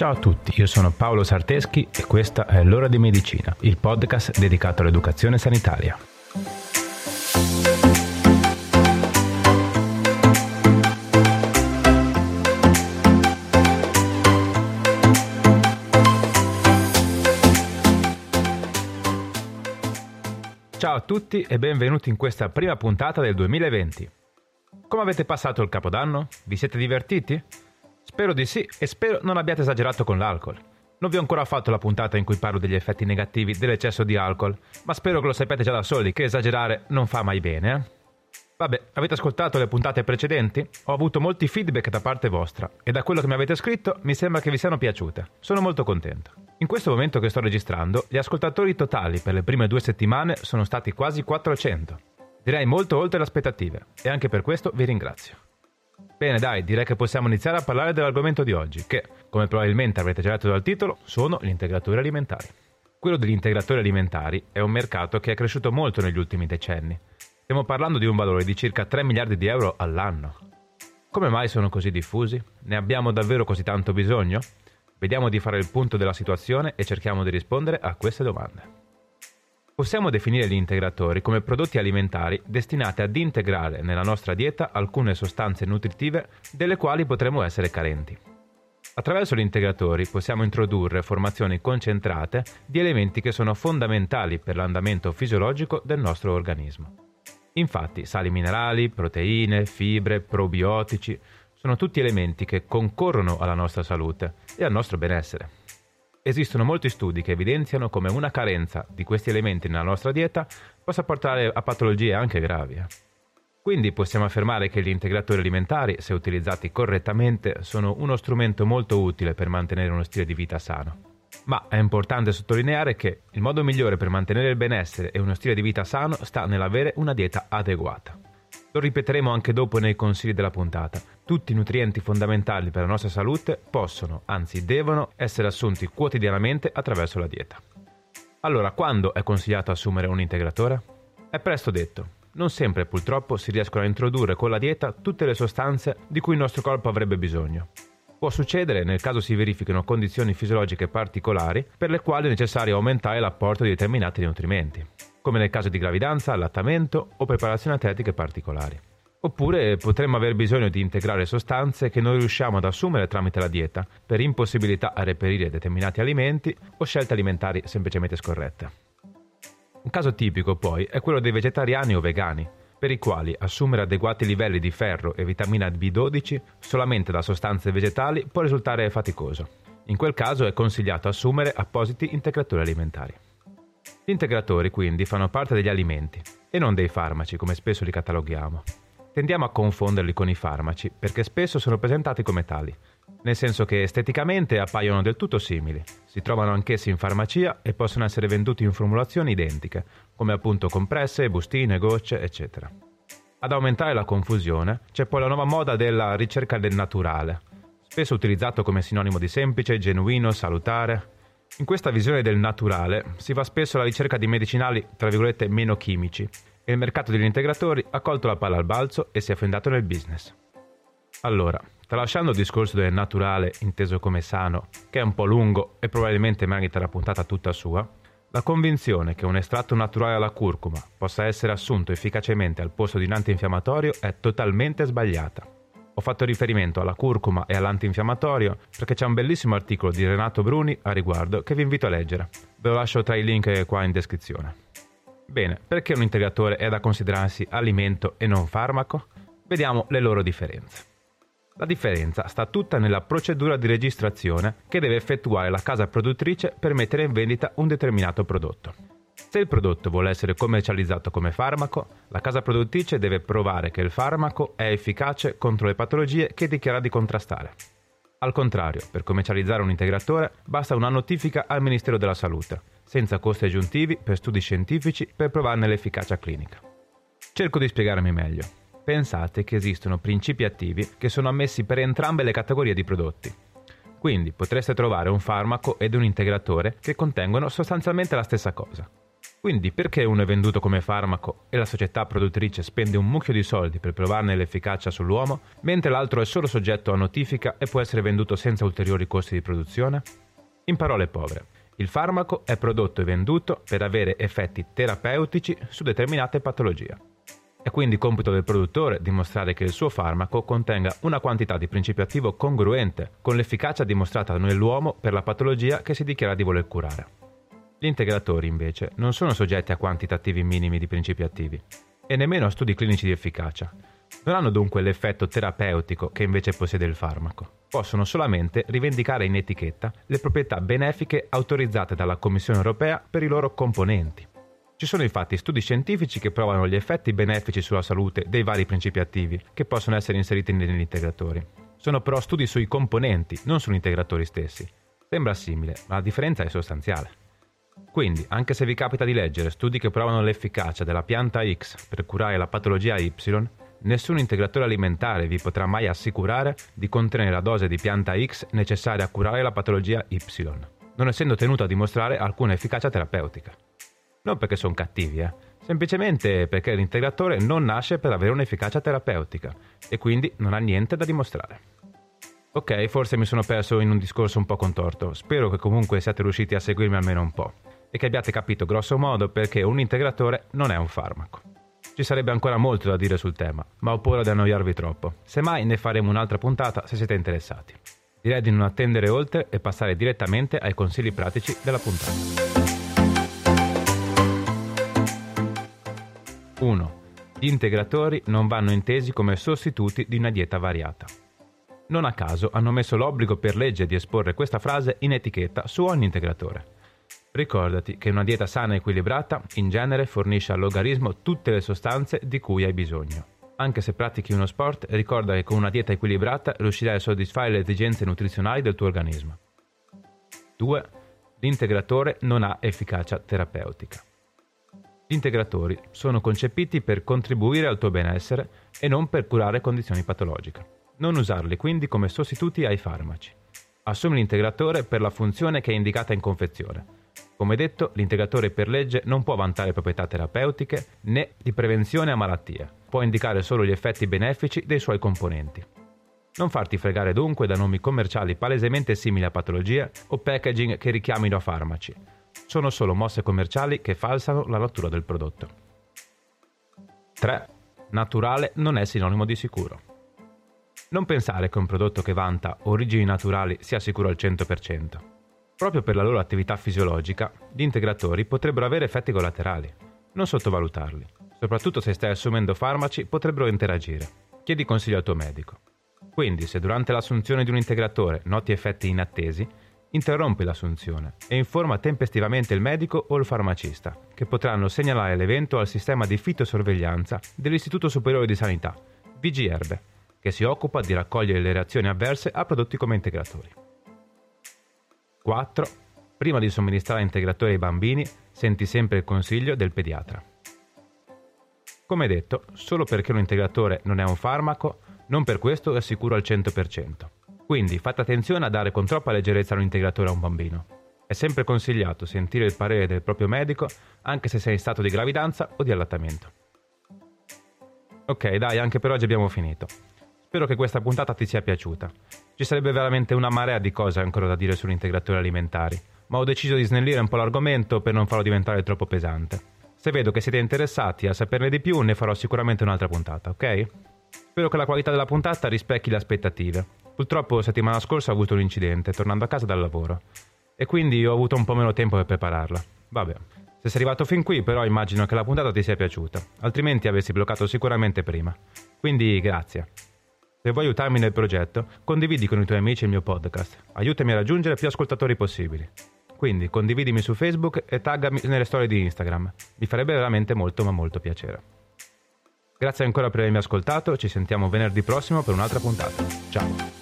Ciao a tutti, io sono Paolo Sarteschi e questa è L'ora di medicina, il podcast dedicato all'educazione sanitaria. Ciao a tutti e benvenuti in questa prima puntata del 2020. Come avete passato il capodanno? Vi siete divertiti? Spero di sì e spero non abbiate esagerato con l'alcol. Non vi ho ancora fatto la puntata in cui parlo degli effetti negativi dell'eccesso di alcol, ma spero che lo sappiate già da soli che esagerare non fa mai bene, eh? Vabbè, avete ascoltato le puntate precedenti? Ho avuto molti feedback da parte vostra e da quello che mi avete scritto mi sembra che vi siano piaciute. Sono molto contento. In questo momento che sto registrando, gli ascoltatori totali per le prime due settimane sono stati quasi 400. Direi molto oltre le aspettative e anche per questo vi ringrazio. Bene, dai, direi che possiamo iniziare a parlare dell'argomento di oggi, che, come probabilmente avrete già letto dal titolo, sono gli integratori alimentari. Quello degli integratori alimentari è un mercato che è cresciuto molto negli ultimi decenni. Stiamo parlando di un valore di circa 3 miliardi di euro all'anno. Come mai sono così diffusi? Ne abbiamo davvero così tanto bisogno? Vediamo di fare il punto della situazione e cerchiamo di rispondere a queste domande. Possiamo definire gli integratori come prodotti alimentari destinati ad integrare nella nostra dieta alcune sostanze nutritive delle quali potremmo essere carenti. Attraverso gli integratori possiamo introdurre formazioni concentrate di elementi che sono fondamentali per l'andamento fisiologico del nostro organismo. Infatti sali minerali, proteine, fibre, probiotici sono tutti elementi che concorrono alla nostra salute e al nostro benessere. Esistono molti studi che evidenziano come una carenza di questi elementi nella nostra dieta possa portare a patologie anche gravi. Eh. Quindi possiamo affermare che gli integratori alimentari, se utilizzati correttamente, sono uno strumento molto utile per mantenere uno stile di vita sano. Ma è importante sottolineare che il modo migliore per mantenere il benessere e uno stile di vita sano sta nell'avere una dieta adeguata. Lo ripeteremo anche dopo nei consigli della puntata. Tutti i nutrienti fondamentali per la nostra salute possono, anzi devono, essere assunti quotidianamente attraverso la dieta. Allora, quando è consigliato assumere un integratore? È presto detto. Non sempre purtroppo si riescono a introdurre con la dieta tutte le sostanze di cui il nostro corpo avrebbe bisogno. Può succedere nel caso si verifichino condizioni fisiologiche particolari per le quali è necessario aumentare l'apporto di determinati nutrimenti come nel caso di gravidanza, allattamento o preparazioni atletiche particolari. Oppure potremmo aver bisogno di integrare sostanze che non riusciamo ad assumere tramite la dieta per impossibilità a reperire determinati alimenti o scelte alimentari semplicemente scorrette. Un caso tipico poi è quello dei vegetariani o vegani, per i quali assumere adeguati livelli di ferro e vitamina B12 solamente da sostanze vegetali può risultare faticoso. In quel caso è consigliato assumere appositi integratori alimentari. Gli integratori quindi fanno parte degli alimenti e non dei farmaci come spesso li cataloghiamo. Tendiamo a confonderli con i farmaci perché spesso sono presentati come tali, nel senso che esteticamente appaiono del tutto simili, si trovano anch'essi in farmacia e possono essere venduti in formulazioni identiche, come appunto compresse, bustine, gocce, eccetera. Ad aumentare la confusione c'è poi la nuova moda della ricerca del naturale, spesso utilizzato come sinonimo di semplice, genuino, salutare, in questa visione del naturale si va spesso alla ricerca di medicinali, tra virgolette, meno chimici, e il mercato degli integratori ha colto la palla al balzo e si è affondato nel business. Allora, tralasciando il discorso del naturale inteso come sano, che è un po' lungo e probabilmente merita la puntata tutta sua, la convinzione che un estratto naturale alla curcuma possa essere assunto efficacemente al posto di un antinfiammatorio è totalmente sbagliata. Ho fatto riferimento alla curcuma e all'antinfiammatorio perché c'è un bellissimo articolo di Renato Bruni a riguardo che vi invito a leggere. Ve lo lascio tra i link qua in descrizione. Bene, perché un integratore è da considerarsi alimento e non farmaco? Vediamo le loro differenze. La differenza sta tutta nella procedura di registrazione che deve effettuare la casa produttrice per mettere in vendita un determinato prodotto. Se il prodotto vuole essere commercializzato come farmaco, la casa produttrice deve provare che il farmaco è efficace contro le patologie che dichiara di contrastare. Al contrario, per commercializzare un integratore basta una notifica al Ministero della Salute, senza costi aggiuntivi per studi scientifici per provarne l'efficacia clinica. Cerco di spiegarmi meglio. Pensate che esistono principi attivi che sono ammessi per entrambe le categorie di prodotti. Quindi potreste trovare un farmaco ed un integratore che contengono sostanzialmente la stessa cosa. Quindi perché uno è venduto come farmaco e la società produttrice spende un mucchio di soldi per provarne l'efficacia sull'uomo, mentre l'altro è solo soggetto a notifica e può essere venduto senza ulteriori costi di produzione? In parole povere, il farmaco è prodotto e venduto per avere effetti terapeutici su determinate patologie. È quindi compito del produttore dimostrare che il suo farmaco contenga una quantità di principio attivo congruente con l'efficacia dimostrata nell'uomo per la patologia che si dichiara di voler curare. Gli integratori, invece, non sono soggetti a quantitativi minimi di principi attivi e nemmeno a studi clinici di efficacia. Non hanno dunque l'effetto terapeutico che invece possiede il farmaco. Possono solamente rivendicare in etichetta le proprietà benefiche autorizzate dalla Commissione europea per i loro componenti. Ci sono infatti studi scientifici che provano gli effetti benefici sulla salute dei vari principi attivi che possono essere inseriti negli integratori. Sono però studi sui componenti, non sugli integratori stessi. Sembra simile, ma la differenza è sostanziale. Quindi, anche se vi capita di leggere studi che provano l'efficacia della pianta X per curare la patologia Y, nessun integratore alimentare vi potrà mai assicurare di contenere la dose di pianta X necessaria a curare la patologia Y, non essendo tenuto a dimostrare alcuna efficacia terapeutica. Non perché sono cattivi, eh, semplicemente perché l'integratore non nasce per avere un'efficacia terapeutica e quindi non ha niente da dimostrare. Ok, forse mi sono perso in un discorso un po' contorto, spero che comunque siate riusciti a seguirmi almeno un po' e che abbiate capito grosso modo perché un integratore non è un farmaco. Ci sarebbe ancora molto da dire sul tema, ma ho paura di annoiarvi troppo. Semmai ne faremo un'altra puntata se siete interessati. Direi di non attendere oltre e passare direttamente ai consigli pratici della puntata. 1. Gli integratori non vanno intesi come sostituti di una dieta variata. Non a caso hanno messo l'obbligo per legge di esporre questa frase in etichetta su ogni integratore. Ricordati che una dieta sana e equilibrata in genere fornisce all'organismo tutte le sostanze di cui hai bisogno. Anche se pratichi uno sport, ricorda che con una dieta equilibrata riuscirai a soddisfare le esigenze nutrizionali del tuo organismo. 2. L'integratore non ha efficacia terapeutica. Gli integratori sono concepiti per contribuire al tuo benessere e non per curare condizioni patologiche. Non usarli quindi come sostituti ai farmaci. Assumi l'integratore per la funzione che è indicata in confezione come detto, l'integratore per legge non può vantare proprietà terapeutiche né di prevenzione a malattie, può indicare solo gli effetti benefici dei suoi componenti. Non farti fregare dunque da nomi commerciali palesemente simili a patologie o packaging che richiamino a farmaci. Sono solo mosse commerciali che falsano la natura del prodotto. 3. Naturale non è sinonimo di sicuro. Non pensare che un prodotto che vanta origini naturali sia sicuro al 100%. Proprio per la loro attività fisiologica, gli integratori potrebbero avere effetti collaterali. Non sottovalutarli. Soprattutto se stai assumendo farmaci, potrebbero interagire. Chiedi consiglio al tuo medico. Quindi, se durante l'assunzione di un integratore noti effetti inattesi, interrompi l'assunzione e informa tempestivamente il medico o il farmacista, che potranno segnalare l'evento al sistema di fitosorveglianza dell'Istituto Superiore di Sanità, VGERBE, che si occupa di raccogliere le reazioni avverse a prodotti come integratori. 4. Prima di somministrare integratori ai bambini, senti sempre il consiglio del pediatra. Come detto, solo perché un integratore non è un farmaco, non per questo è sicuro al 100%. Quindi fate attenzione a dare con troppa leggerezza un integratore a un bambino. È sempre consigliato sentire il parere del proprio medico anche se sei in stato di gravidanza o di allattamento. Ok, dai, anche per oggi abbiamo finito. Spero che questa puntata ti sia piaciuta. Ci sarebbe veramente una marea di cose ancora da dire sugli integratori alimentari, ma ho deciso di snellire un po' l'argomento per non farlo diventare troppo pesante. Se vedo che siete interessati a saperne di più, ne farò sicuramente un'altra puntata, ok? Spero che la qualità della puntata rispecchi le aspettative. Purtroppo settimana scorsa ho avuto un incidente, tornando a casa dal lavoro. E quindi ho avuto un po' meno tempo per prepararla. Vabbè. Se sei arrivato fin qui, però immagino che la puntata ti sia piaciuta, altrimenti avessi bloccato sicuramente prima. Quindi grazie. Se vuoi aiutarmi nel progetto, condividi con i tuoi amici il mio podcast. Aiutami a raggiungere più ascoltatori possibili. Quindi condividimi su Facebook e taggami nelle storie di Instagram. Mi farebbe veramente molto ma molto piacere. Grazie ancora per avermi ascoltato, ci sentiamo venerdì prossimo per un'altra puntata. Ciao!